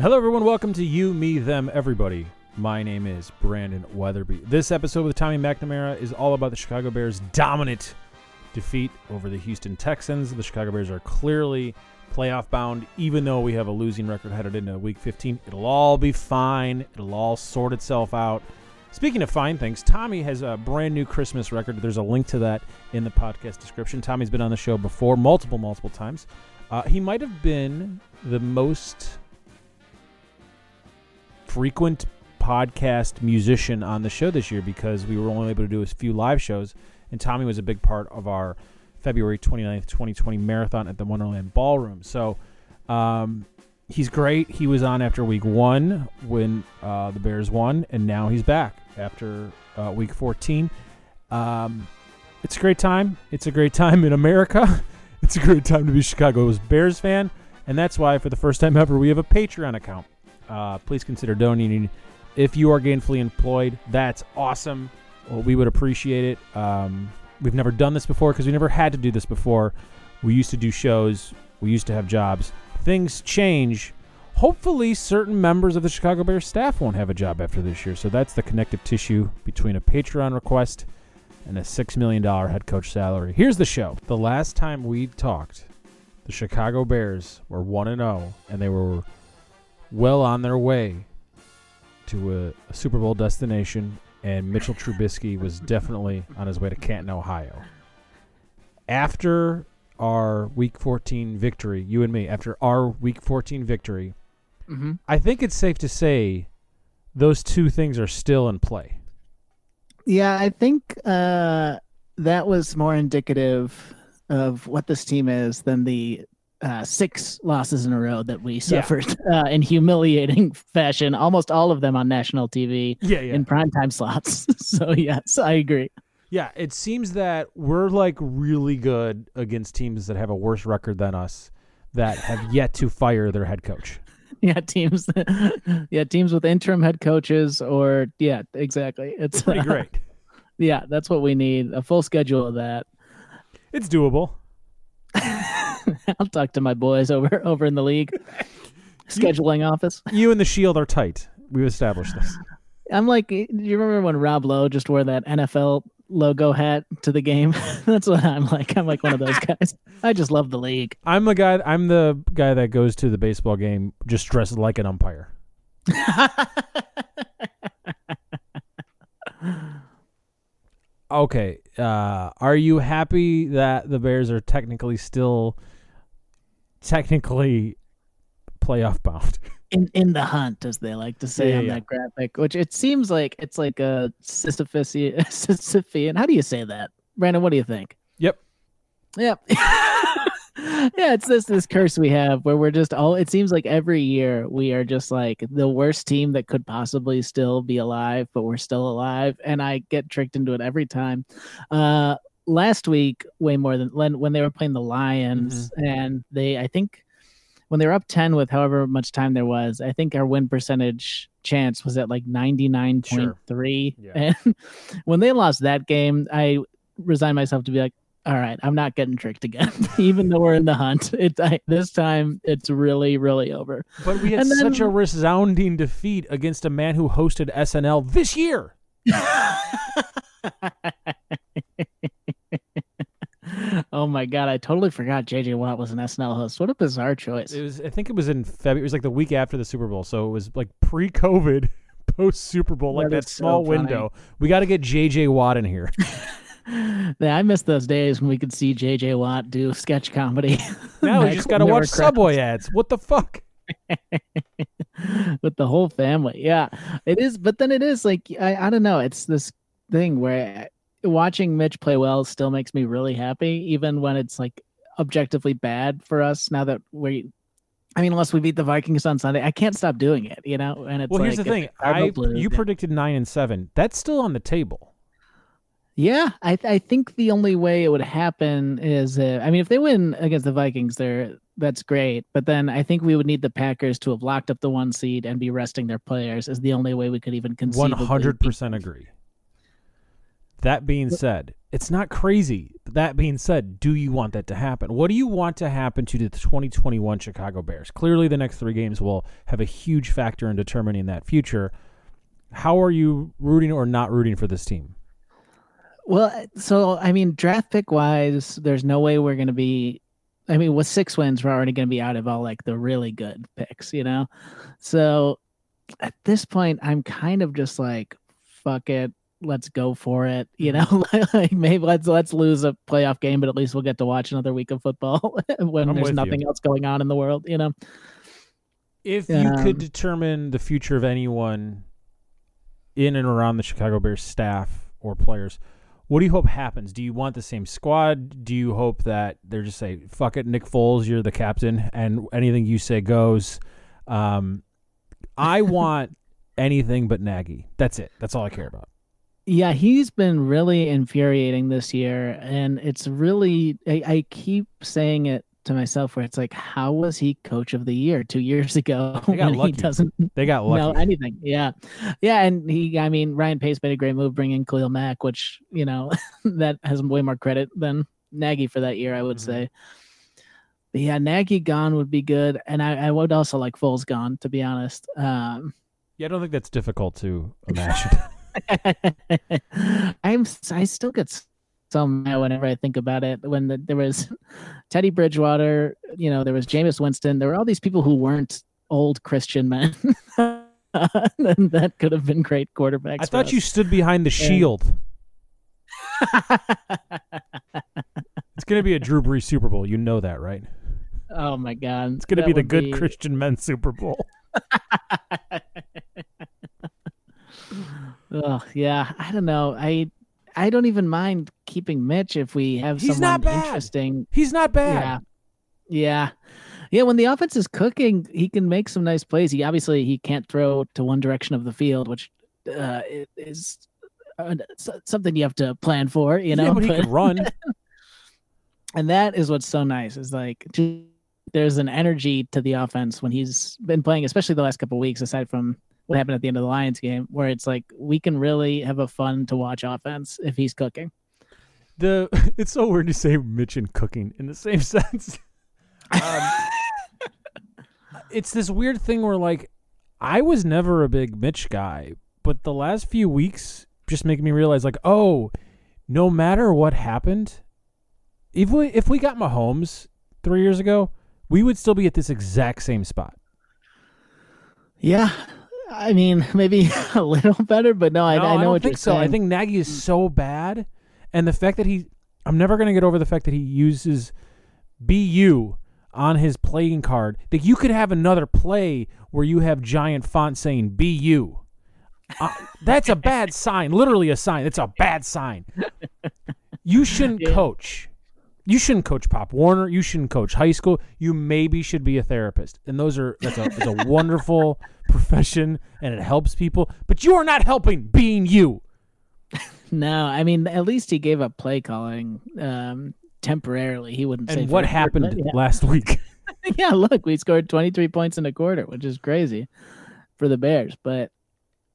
Hello, everyone. Welcome to You, Me, Them, Everybody. My name is Brandon Weatherby. This episode with Tommy McNamara is all about the Chicago Bears' dominant defeat over the Houston Texans. The Chicago Bears are clearly playoff bound, even though we have a losing record headed into week 15. It'll all be fine, it'll all sort itself out. Speaking of fine things, Tommy has a brand new Christmas record. There's a link to that in the podcast description. Tommy's been on the show before, multiple, multiple times. Uh, he might have been the most frequent podcast musician on the show this year because we were only able to do a few live shows, and Tommy was a big part of our February 29th, 2020 marathon at the Wonderland Ballroom. So um, he's great. He was on after week one when uh, the Bears won, and now he's back after uh, week 14. Um, it's a great time. It's a great time in America. It's a great time to be Chicago's Bears fan, and that's why, for the first time ever, we have a Patreon account. Uh, please consider donating if you are gainfully employed. That's awesome. Well, we would appreciate it. Um, we've never done this before because we never had to do this before. We used to do shows. We used to have jobs. Things change. Hopefully, certain members of the Chicago Bears staff won't have a job after this year. So that's the connective tissue between a Patreon request and a $6 million head coach salary. Here's the show. The last time we talked, the Chicago Bears were 1 0, and they were well on their way to a, a Super Bowl destination, and Mitchell Trubisky was definitely on his way to Canton, Ohio. After our Week 14 victory, you and me, after our Week 14 victory, Mm-hmm. I think it's safe to say those two things are still in play. Yeah, I think uh, that was more indicative of what this team is than the uh, six losses in a row that we Yeah. suffered uh, in humiliating fashion. Almost all of them on national TV Yeah, yeah. in primetime slots. so yes, I agree. Yeah, it seems that we're like really good against teams that have a worse record than us that have yet to fire their head coach. Yeah, teams. yeah, teams with interim head coaches, or yeah, exactly. It's Pretty uh, great. yeah, that's what we need. A full schedule of that. It's doable. I'll talk to my boys over over in the league scheduling office. You and the Shield are tight. We've established this. I'm like, do you remember when Rob Lowe just wore that NFL logo hat to the game? That's what I'm like. I'm like one of those guys. I just love the league. I'm the guy. I'm the guy that goes to the baseball game just dressed like an umpire. Okay. Uh, are you happy that the Bears are technically still technically playoff bound? in in the hunt, as they like to say Yeah, on yeah. that graphic, which it seems like it's like a Sisyphusian. Sisyphean. How do you say that, Brandon? What do you think? Yep. Yep. yeah, it's this this curse we have where we're just all. It seems like every year we are just like the worst team that could possibly still be alive, but we're still alive, and I get tricked into it every time. Uh, last week, way more than when when they were playing the Lions, mm-hmm. and they, I think, when they were up ten with however much time there was, I think our win percentage chance was at like ninety nine point three, Yeah. and when they lost that game, I resigned myself to be like all right, I'm not getting tricked again. Even though we're in the hunt, it I, this time it's really, really over. But we had then- such a resounding defeat against a man who hosted SNL this year. oh my god, I totally forgot JJ Watt was an SNL host. What a bizarre choice. It was. I think it was in February. It was like the week after the Super Bowl, so it was like pre-COVID, post Super Bowl, like That that so small funny. window. We got to get JJ Watt in here. Yeah, I miss those days when we could see JJ Watt do sketch comedy. now we just got to watch Subway ads. What the fuck? with the whole family. Yeah, it is. But then it is like I, I don't know. It's this thing where watching Mitch play well still makes me really happy, even when it's like objectively bad for us. Now that we, I mean, unless we beat the Vikings on Sunday, I can't stop doing it. You know. And it's Well, here's like the thing. I lose, you yeah. predicted nine and seven. That's still on the table. Yeah, I I think the only way it would happen is uh, I mean if they win against the Vikings, they're that's great. But then I think we would need the Packers to have locked up the one seed and be resting their players is the only way we could even conceivably. One hundred percent agree. That being said, it's not crazy. That being said, do you want that to happen? What do you want to happen to the 2021 Chicago Bears? Clearly, the next three games will have a huge factor in determining that future. How are you rooting or not rooting for this team? Well, so I mean, draft pick wise, there's no way we're going to be. I mean, with six wins, we're already going to be out of all like the really good picks, you know. So at this point, I'm kind of just like, fuck it, let's go for it. You know, like maybe let's let's lose a playoff game, but at least we'll get to watch another week of football when I'm there's nothing you. else going on in the world. You know. If you could Um, determine the future of anyone in and around the Chicago Bears staff or players, what do you hope happens? Do you want the same squad? Do you hope that they're just say, "Fuck it, Nick Foles, you're the captain, and anything you say goes"? Um, I want anything but Nagy. That's it. That's all I care about. Yeah, he's been really infuriating this year, and it's really I, I keep saying it to myself where it's like, how was he coach of the year two years ago They got when lucky. he doesn't They got lucky. know anything? Yeah, yeah, and he, I mean, Ryan Pace made a great move bringing Khalil Mack, which you know that has way more credit than Nagy for that year, I would Mhm. say. But yeah, Nagy gone would be good, and I, I would also like Foles gone, to be honest. Um, yeah, I don't think that's difficult to imagine. I'm I still get so mad whenever I think about it. When the, there was Teddy Bridgewater, you know, there was Jameis Winston. There were all these people who weren't old Christian men. and that could have been great quarterbacks. I thought you stood behind the shield. It's going to be a Drew Brees Super Bowl. You know that, right? oh my god, It's going to be the good Christian men Super Bowl. Oh yeah, I don't know. I I don't even mind keeping Mitch if we have He's someone not bad. interesting He's not bad. Yeah. Yeah. Yeah, when the offense is cooking, he can make some nice plays. He obviously he can't throw to one direction of the field, which uh, is uh, something you have to plan for, you know. yeah, but he but- can run. and that is what's so nice is like there's an energy to the offense when he's been playing, especially the last couple of weeks, aside from what happened at the end of the Lions game, where it's like we can really have a fun to watch offense if he's cooking. The it's so weird to say Mitch and cooking in the same sense. Um, it's this weird thing where like I was never a big Mitch guy, but the last few weeks just make me realize like, oh, no matter what happened, if we if we got Mahomes three years ago, we would still be at this exact same spot. Yeah. I mean, maybe a little better, but no, I, No, I know don't what think you're so. I think Nagy is so bad, and the fact that he, I'm never gonna get over the fact that he uses "bu" on his playing card. That you could have another play where you have giant font saying "bu." Uh, that's a bad sign. Literally a sign. It's a bad sign. You shouldn't Yeah. coach. You shouldn't coach Pop Warner. You shouldn't coach high school. You maybe should be a therapist. And those are that's a, it's a wonderful profession and it helps people. But you are not helping being you. No, I mean, at least he gave up play calling um, temporarily. He wouldn't say And what happened but yeah. last week? yeah, look, we scored 23 points in a quarter, which is crazy for the Bears. But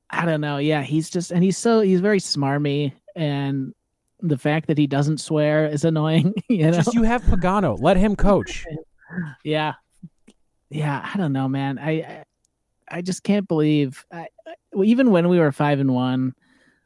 I don't know. Yeah, he's just, and he's so, he's very smarmy. And the fact that he doesn't swear is annoying, you know? Just you have Pagano. Let him coach. yeah. Yeah. I don't know, man. I, I, I just can't believe, I, I- even when we were five and one,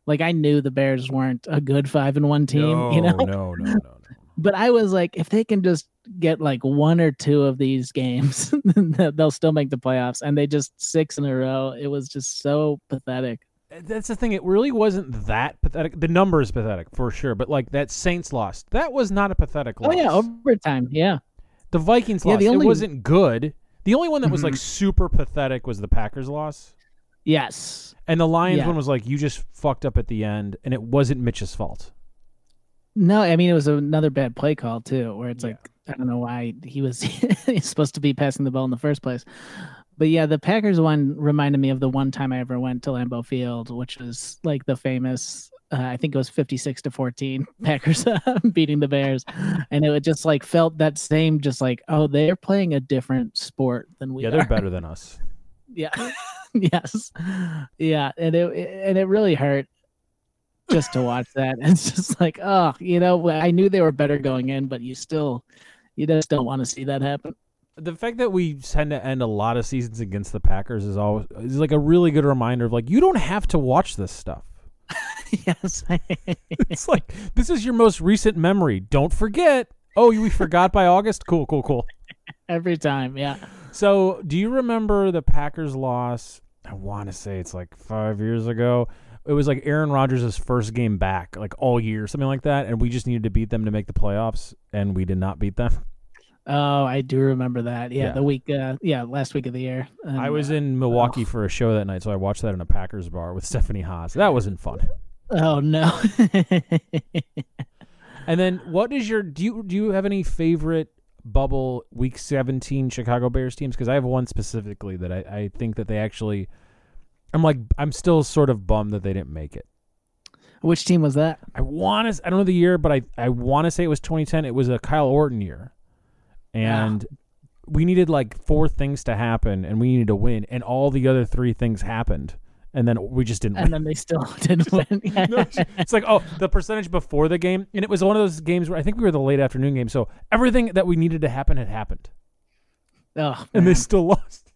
like I knew the Bears weren't a good five and one team, you know? no, no, no, no. but I was like, if they can just get like one or two of these games, they'll still make the playoffs. And they just six in a row. It was just so pathetic. Eh, that's the thing. It really wasn't that pathetic. The number is pathetic for sure, but like that Saints lost, that was not a pathetic loss. Oh yeah, overtime. Yeah, the Vikings Yeah, lost. the only- It wasn't good. The only one that was like Mhm. super pathetic was the Packers loss, yes, and the Lions Yeah. one was like you just fucked up at the end, and it wasn't Mitch's fault. no. I mean, it was another bad play call too, where it's Yeah. like I don't know why he was supposed to be passing the ball in the first place. But yeah, the Packers one reminded me of the one time I ever went to Lambeau Field, which was like the famous. Uh, I think it was fifty-six to fourteen, Packers beating the Bears, and it just like felt that same, just like oh, they're playing a different sport than we yeah, they're better than us. Yeah, yes, yeah, and it and it really hurt. just to watch that. And it's just like, oh, you know, I knew they were better going in, but you still, you just don't want to see that happen. The fact that we tend to end a lot of seasons against the Packers is always is like a really good reminder of like you don't have to watch this stuff. yes. it's like this is your most recent memory. Don't forget. Oh, we forgot by August. Cool, cool, cool. Every time, yeah. So, do you remember the Packers loss? I want to say it's like five years ago. It was like Aaron Rodgers' first game back, like all year, something like that, and we just needed to beat them to make the playoffs, and we did not beat them. Oh, I do remember that. Yeah, Yeah. the week, uh, yeah, last week of the year. And, I was uh, in Milwaukee for a show that night, so I watched that in a Packers bar with Stephanie Haas. That wasn't fun. oh no. And then, what is your do you do you have any favorite bubble Week 17 Chicago Bears teams? Because I have one specifically that I, I think that they actually. I'm like I'm still sort of bummed that they didn't make it. Which team was that? I want to I don't know the year, but I I want to say it was 2010. It was a Kyle Orton year, and we needed like four things to happen, and we needed to win, and all the other three things happened, and then we just didn't win. And then they still didn't win. No, it's- like oh the percentage before the game and it was one of those games where i think we were the late afternoon game so everything that we needed to happen had happened oh, and they still lost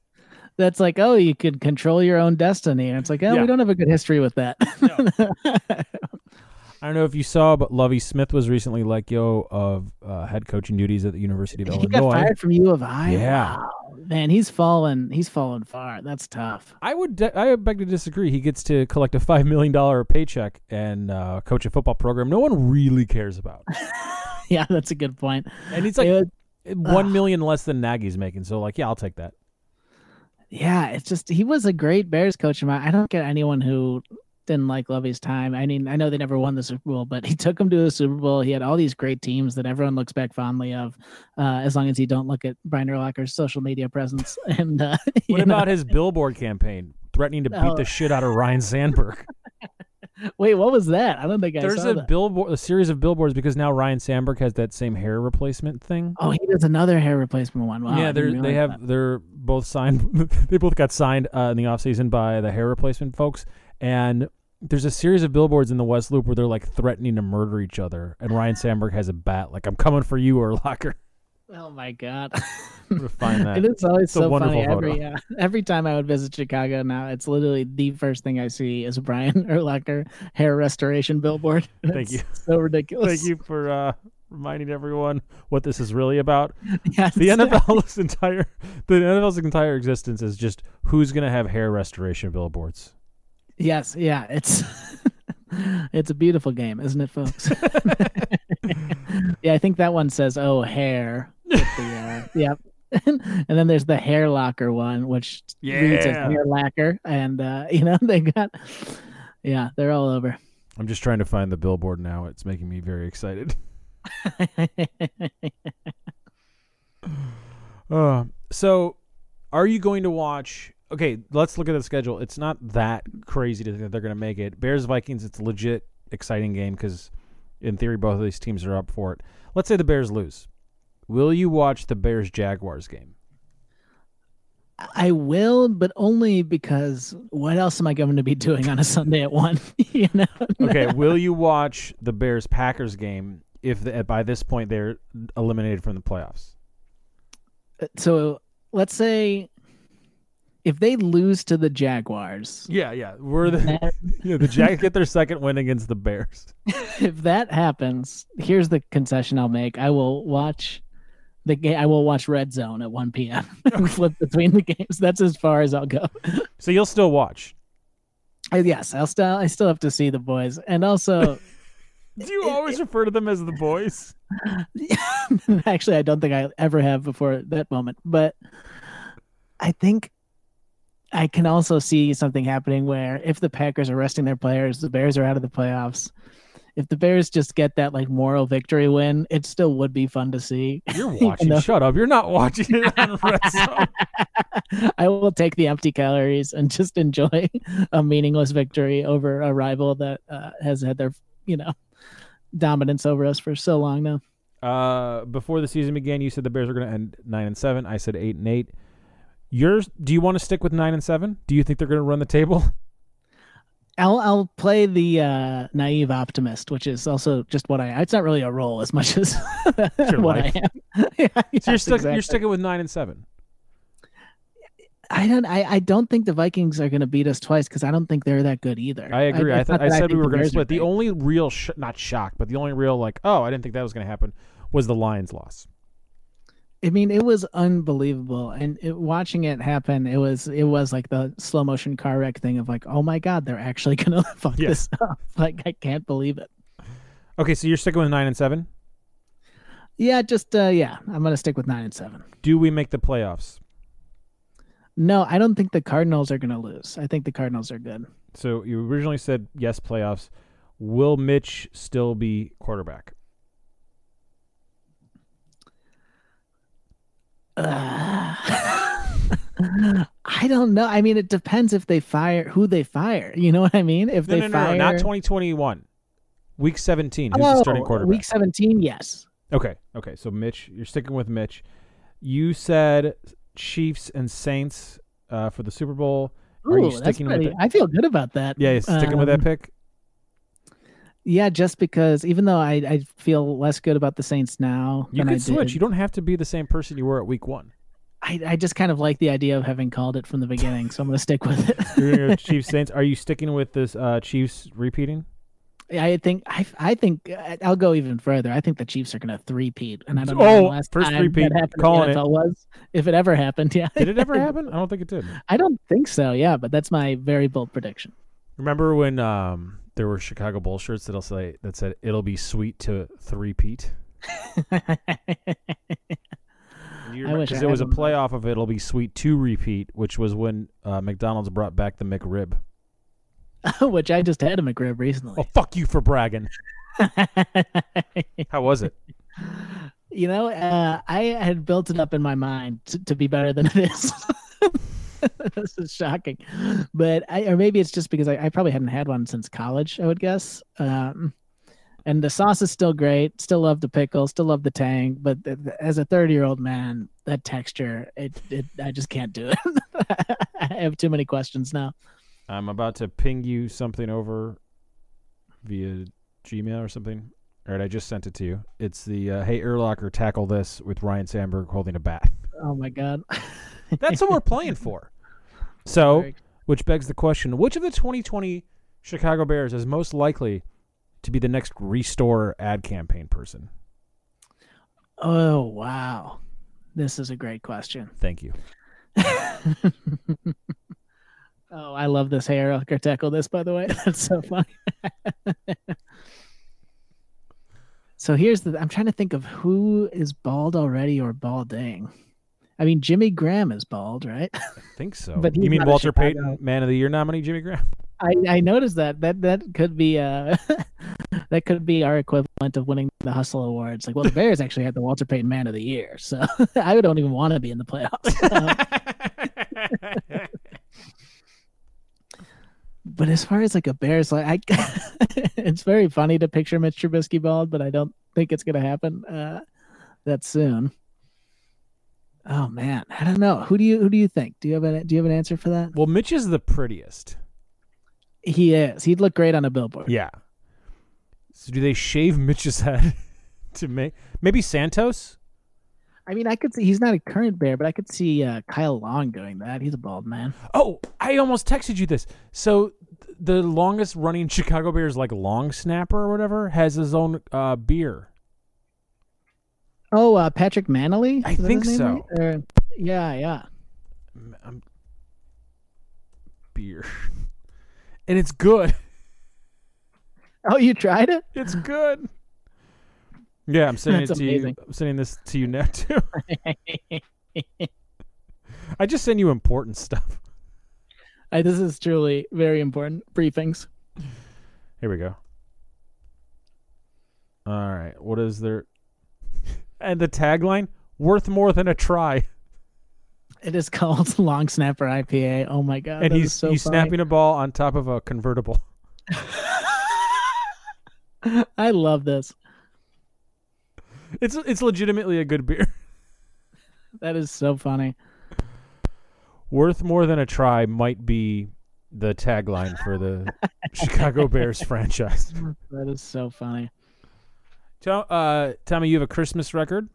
that's like, oh, you could control your own destiny. And it's like, oh, Yeah. we don't have a good history with that. i don't know if you saw but Lovie Smith was recently let go of uh, head coaching duties at the university of he got illinois fired from U of I. Yeah. Wow. Man, he's fallen. He's fallen far. That's tough. i would de- i beg to disagree he gets to collect a five million dollar paycheck and uh, coach a football program no one really cares about yeah, that's a good point. and it's like It- one million less than nagy's making so like yeah i'll take that yeah, it's just he was a great Bears coach. I don't get anyone who didn't like Lovie's time. I mean, I know they never won the Super Bowl, but he took them to the Super Bowl. He had all these great teams that everyone looks back fondly of, uh, as long as you don't look at Brian Urlacher's social media presence. And uh, what know- about his billboard campaign threatening to beat Oh. the shit out of Ryne Sandberg wait, what was that? I don't think I There's a that. billboard, a series of billboards because now Ryne Sandberg has that same hair replacement thing. Oh, he does another hair replacement one. Wow, yeah, they're, they realize have they're both signed. they both got signed uh, in the offseason by the hair replacement folks, and there's a series of billboards in the West Loop where they're like threatening to murder each other, and Ryne Sandberg has a bat like "I'm coming for you" or Locker. Oh my god. find that. It is always It's so funny. Every uh, every time I would visit Chicago now, it's literally the first thing I see is Brian Urlacher hair restoration billboard. Thank It's you. So ridiculous. Thank you for uh, reminding everyone what this is really about. Yes. The NFL's entire the NFL's entire existence is just who's gonna have hair restoration billboards. Yes. Yeah. It's it's a beautiful game, isn't it, folks? yeah, I think that one says "Oh, hair." the, uh, yep. and then there's the hair locker one, which reads as Yeah. hair lacquer, and uh, you know they got, yeah, they're all over. I'm just trying to find the billboard now. It's making me very excited. Uh, so, are you going to watch? Okay, let's look at the schedule. It's not that crazy to think that they're going to make it. Bears Vikings. It's a legit exciting game because, in theory, both of these teams are up for it. Let's say the Bears lose. Will you watch the Bears Jaguars game? I will, but only because what else am I going to be doing on a Sunday at one? you know. Okay, will you watch the Bears Packers game if the, by this point they're eliminated from the playoffs? Uh, so let's say if they lose to the Jaguars, Yeah, yeah. We're the that- yeah, the Jags get their second win against the Bears. if that happens, here's the concession I'll make. I will watch the game. I will watch Red Zone at 1 p.m. and flip between the games. That's as far as I'll go. So you'll still watch. Uh, yes, I'll still. I still have to see the boys, and also, Do you always refer to them as the boys? actually, I don't think I ever have before that moment. But I think I can also see something happening where if the Packers are resting their players, the Bears are out of the playoffs. If the Bears just get that like moral victory win, it still would be fun to see. You're watching. though- Shut up. You're not watching it on I will take the empty calories and just enjoy a meaningless victory over a rival that uh, has had their, you know, dominance over us for so long now. Uh, before the season began, you said the Bears were going to end nine and seven. I said eight and eight. Yours? Do you want to stick with nine and seven? Do you think they're going to run the table? I'll I'll play the uh, naive optimist, which is also just what I. It's not really a role as much as what life. I am. yeah, So you're stuck. exactly. You're sticking with nine and seven. I don't. I, I don't think the Vikings are going to beat us twice because I don't think they're that good either. I agree. I, thought not I said we were going to split. The only real, sh- not shock, but the only real like, oh, I didn't think that was going to happen, was the Lions loss. I mean, it was unbelievable, and it, watching it happen, it was it was like the slow motion car wreck thing of like, oh my god, they're actually gonna fuck Yeah. this up. Like, I can't believe it. Okay, so you're sticking with nine and seven. Yeah, just uh, yeah, I'm gonna stick with nine and seven. Do we make the playoffs? No, I don't think the Cardinals are gonna lose. I think the Cardinals are good. So you originally said yes, playoffs. Will Mitch still be quarterback? Uh, I don't know. I mean, it depends if they fire who they fire. You know what I mean? If No, they no, no, fire no, not 2021. Week 17. Who's the starting Oh, quarterback? Week 17, yes. Okay, okay. So Mitch, you're sticking with Mitch. You said Chiefs and Saints uh, for the Super Bowl. Are you Ooh, sticking with it? I feel good about that. Yeah, sticking with that Um, pick. Yeah, just because even though I, I feel less good about the Saints now You than can I switch. did, You don't have to be the same person you were at week one. I, I just kind of like the idea of having called it from the beginning, so I'm going to stick with it. You're Chiefs Saints. Are you sticking with this uh, Chiefs repeating? I think I I think uh, I'll go even further. I think the Chiefs are going to three-peat, and I don't know Oh, the last first time three-peat. that happened in Calling NFL was if it ever happened. Yeah, Did it ever happen? I don't think it did. I don't think so. Yeah, but that's my very bold prediction. Remember when um, there were Chicago Bull shirts that'll say that said "It'll be sweet to three Pete." I wish I because it was a had one of playoff of "It'll be sweet to repeat," which was when uh, McDonald's brought back the McRib. Which I just had a McRib recently. Oh, fuck you for bragging. How was it? You know, uh, I had built it up in my mind to, to be better than it is. this is shocking, but I, or maybe it's just because I, I probably hadn't had one since college. I would guess. Um, and the sauce is still great. Still love the pickle. Still love the tang. But th- th- as a thirty-year-old man, that texture, it, it, I just can't do it. I have too many questions now. I'm about to ping you something over via Gmail or something. All right, I just sent it to you. It's the uh, "Hey Urlacher, tackle this" with Ryne Sandberg holding a bat. Oh my god. That's what we're playing for. So, which begs the question: Which of the 2020 Chicago Bears is most likely to be the next restore ad campaign person? Oh wow, this is a great question. Thank you. oh, I love this hair. I'll tackle this, by the way. That's so funny. so here's the I'm trying to think of who is bald already or balding. I mean, Jimmy Graham is bald, right? I think so. But you mean Walter Payton, Man of the Year nominee, Jimmy Graham? I, I noticed that. That that could be uh that could be our equivalent of winning the Hustle Awards. Like, well, the Bears actually had the Walter Payton Man of the Year, so I don't even want to be in the playoffs. Um, But as far as like a Bears, like I, it's very funny to picture Mitch Trubisky bald, but I don't think it's gonna happen uh, that soon. Oh man, I don't know. Who do you who do you think? Do you have an do you have an answer for that? well, Mitch is the prettiest. He is. He'd look great on a billboard. Yeah. So do they shave Mitch's head to make maybe Santos? I mean, I could see he's not a current Bear, but I could see uh, Kyle Long doing that. He's a bald man. Oh, I almost texted you this. So th- the longest running Chicago Bears like long snapper or whatever has his own uh, beer. Oh, uh, Patrick Mannelly. I think so. right? Or- yeah, yeah. M- um, beer. And it's good. Oh, you tried it? It's good. Yeah, I'm sending That's it to amazing. you. I'm sending this to you now too. I just send you important stuff. I, this is truly very important briefings. Here we go. All right. What is there? And the tagline: "Worth more than a try." It is called Long Snapper IPA. Oh my god! and he's so he's funny. snapping a ball on top of a convertible. I love this. It's it's legitimately a good beer. That is so funny. Worth more than a try might be the tagline for the Chicago Bears franchise. That is so funny. Tell, uh, Tommy, you have a Christmas record.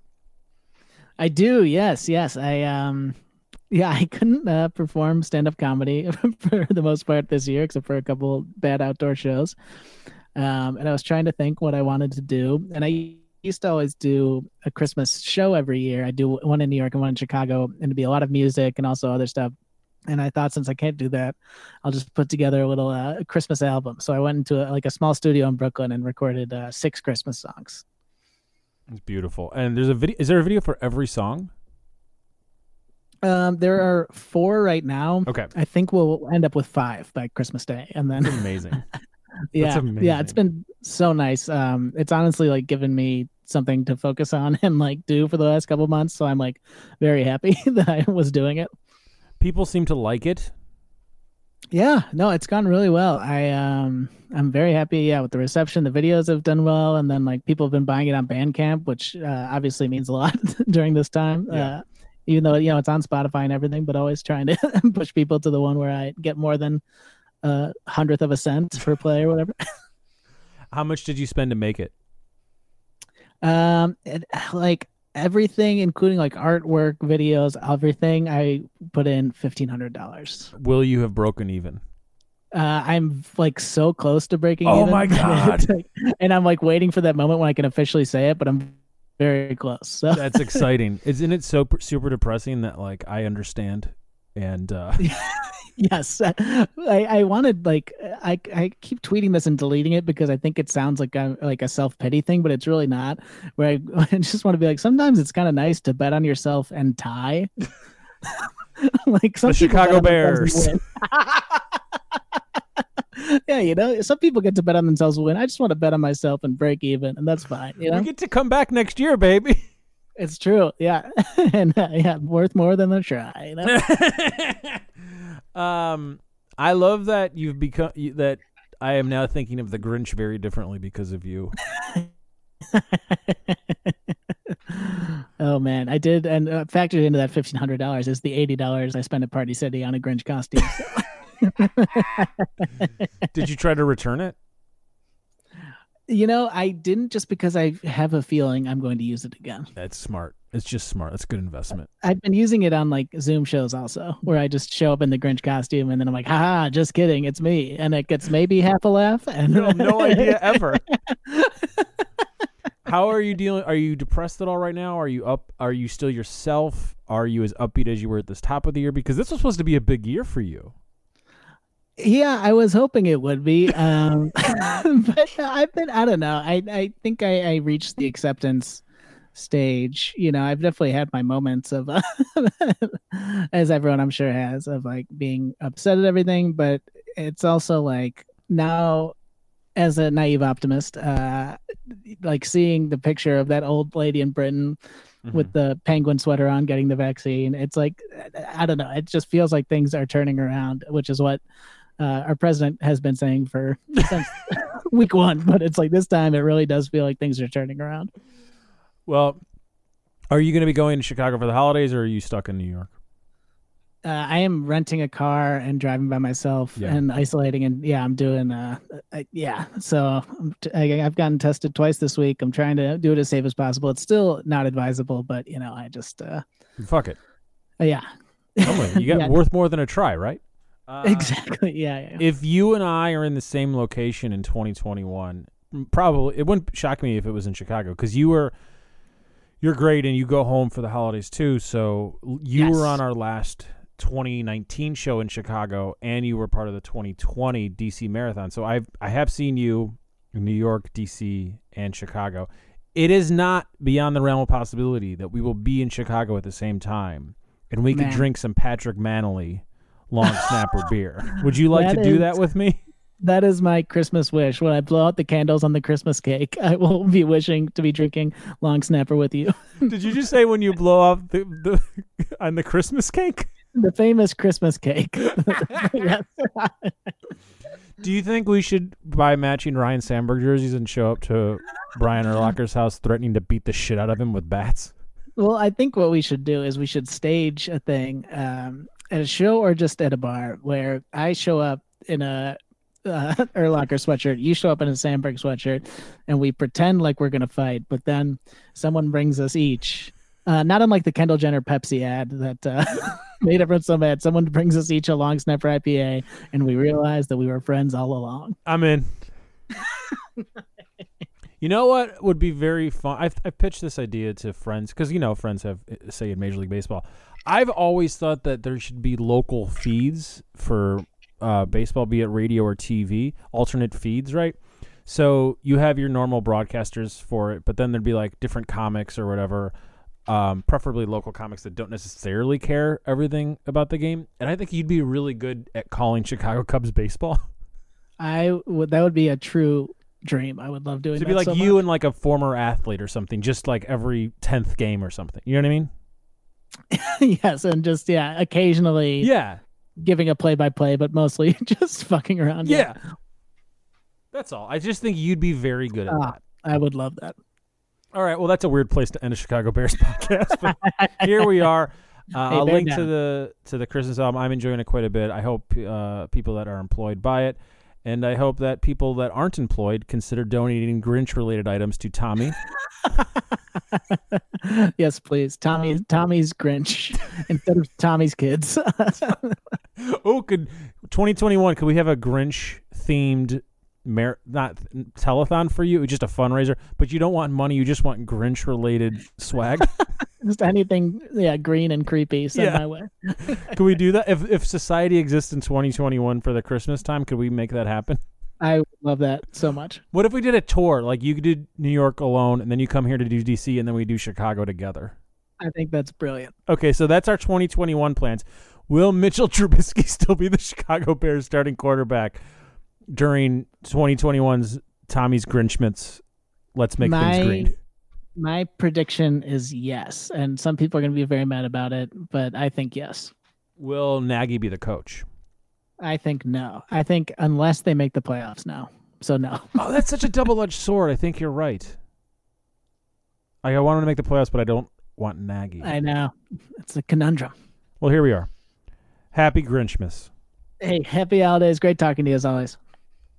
I do. Yes, yes. I um, yeah, I couldn't uh, perform stand up comedy for the most part this year, except for a couple bad outdoor shows. Um, and I was trying to think what I wanted to do, and I used to always do a Christmas show every year. I do one in New York and one in Chicago, and it'd be a lot of music and also other stuff. And I thought since I can't do that, I'll just put together a little uh, Christmas album. So I went into a, like a small studio in Brooklyn and recorded uh, six Christmas songs. It's beautiful. And there's a video. Is there a video for every song? Um, there are four right now. Okay, I think we'll end up with five by Christmas Day, and then That's amazing. yeah, amazing. yeah, it's been so nice. Um, it's honestly like given me something to focus on and like do for the last couple months. So I'm like very happy that I was doing it. People seem to like it. Yeah, no, it's gone really well. I um I'm very happy, yeah, with the reception. The videos have done well, and then like people have been buying it on Bandcamp, which uh, obviously means a lot during this time. Yeah. Uh, even though you know it's on Spotify and everything, but always trying to push people to the one where I get more than a hundredth of a cent per play or whatever. How much did you spend to make it? Um, it, like everything, including like artwork, videos, everything, I put in fifteen hundred dollars. Will you have broken even? Uh, I'm like so close to breaking. Oh even. my God. Like- and I'm like waiting for that moment when I can officially say it, but I'm very close. So That's exciting. Isn't it so super, super depressing that like I understand and uh yes, I I wanted like I I keep tweeting this and deleting it because I think it sounds like I'm like a self pity thing, but it's really not. Where I, I just want to be like sometimes it's kind of nice to bet on yourself and tie. like some The Chicago bet on themselves and win. yeah, you know, some people get to bet on themselves and win. I just want to bet on myself and break even, and that's fine. You know, we get to come back next year, baby. It's true. Yeah, and uh, yeah, worth more than a try. You know? um I love that you've become you- that I am now thinking of the Grinch very differently because of you. oh man, I did, and uh, factored into that fifteen hundred dollars is the eighty dollars I spent at Party City on a Grinch costume. Did you try to return it? You know, I didn't just because I have a feeling I'm going to use it again. That's smart. It's just smart. That's a good investment. I've been using it on like Zoom shows also, where I just show up in the Grinch costume and then I'm like, haha, just kidding, it's me, and it gets maybe half a laugh. And No, no idea ever. How are you dealing? Are you depressed at all right now? Are you up? Are you still yourself? Are you as upbeat as you were at this top of the year? Because this was supposed to be a big year for you. Yeah, I was hoping it would be. Um, but I've been, I don't know. I, I think I, I reached the acceptance stage. You know, I've definitely had my moments of, uh, as everyone I'm sure has, of like being upset at everything. But it's also like now, as a naive optimist, uh, like seeing the picture of that old lady in Britain with the penguin sweater on getting the vaccine. It's like I don't know. It just feels like things are turning around, which is what uh, our president has been saying for since week one. But it's like this time, it really does feel like things are turning around. Well, are you going to be going to Chicago for the holidays, or are you stuck in New York? Uh, I am renting a car and driving by myself Yeah. and isolating, and yeah, I'm doing. Uh, uh, yeah, so I'm t- I, I've gotten tested twice this week. I'm trying to do it as safe as possible. It's still not advisable, but you know, I just, uh, Fuck it. yeah, Come on, you got Yeah. worth more than a try, right? Uh, exactly, yeah, yeah. If you and I are in the same location in 2021, probably it wouldn't shock me if it was in Chicago because you were you're great and you go home for the holidays too. So you Yes. were on our last 2019 show in Chicago and you were part of the 2020 DC Marathon. So I've I have seen you in New York, DC, and Chicago. It is not beyond the realm of possibility that we will be in Chicago at the same time and we could drink some Patrick Mannelly long snapper beer. Would you like That to do is- that with me? That is my Christmas wish. When I blow out the candles on the Christmas cake, I will be wishing to be drinking long snapper with you. Did you just say when you blow off the, the on the Christmas cake? The famous Christmas cake. yes. Do you think we should buy matching Ryne Sandberg jerseys and show up to Brian Urlacher's house threatening to beat the shit out of him with bats? Well, I think what we should do is we should stage a thing um, at a show or just at a bar where I show up in a uh, Urlacher sweatshirt. You show up in a Sandberg sweatshirt, and we pretend like we're gonna fight. But then someone brings us each, uh, not unlike the Kendall Jenner Pepsi ad that uh, made everyone so mad. Someone brings us each a long snapper IPA, and we realize that we were friends all along. I'm in. you know what would be very fun? I've, I've pitched this idea to friends because you know friends have uh, say in Major League Baseball. I've always thought that there should be local feeds for uh, baseball, be it radio or TV, alternate feeds, right? So you have your normal broadcasters for it, but then there'd be like different comics or whatever, um, preferably local comics that don't necessarily care everything about the game. And I think you'd be really good at calling Chicago Cubs baseball. I would. That would be a true dream. I would love doing. to that be like so you much. and like a former athlete or something, just like every tenth game or something. You know what I mean? yes, and just yeah, occasionally Yeah, giving a play by play, but mostly just fucking around. yeah. That's all. I just think you'd be very good at Ah. that. I would love that. All right. Well, that's a weird place to end a Chicago Bears podcast, but here we are. Uh, Hey, I'll link to the to the Christmas album. I'm enjoying it quite a bit. I hope uh, people that are employed buy it, and I hope that people that aren't employed consider donating Grinch related items to Tommy. yes, please. Tommy um, Tommy's Grinch instead of Tommy's kids. oh, could 2021? Could we have a Grinch themed? Mer- not telethon for you, just a fundraiser, but you don't want money. You just want Grinch related swag. just anything yeah, green and creepy send Yeah. my way. Could we do that? If if society exists in 2021 for the Christmas time, could we make that happen? I love that so much. What if we did a tour? Like you did New York alone, and then you come here to do DC, and then we do Chicago together. I think that's brilliant. Okay, so that's our 2021 plans. Will Mitchell Trubisky still be the Chicago Bears starting quarterback during 2021's Tommy's Grinchmas? Let's make My- things green. My prediction is yes. And some people are going to be very mad about it, but I think yes. Will Nagy be the coach? I think no. I think unless they make the playoffs now. So no. Oh, that's such a double-edged sword. I think you're right. I want him to make the playoffs, but I don't want Nagy. I know. It's a conundrum. Well, here we are. Happy Grinchmas. Hey, happy holidays. Great talking to you as always.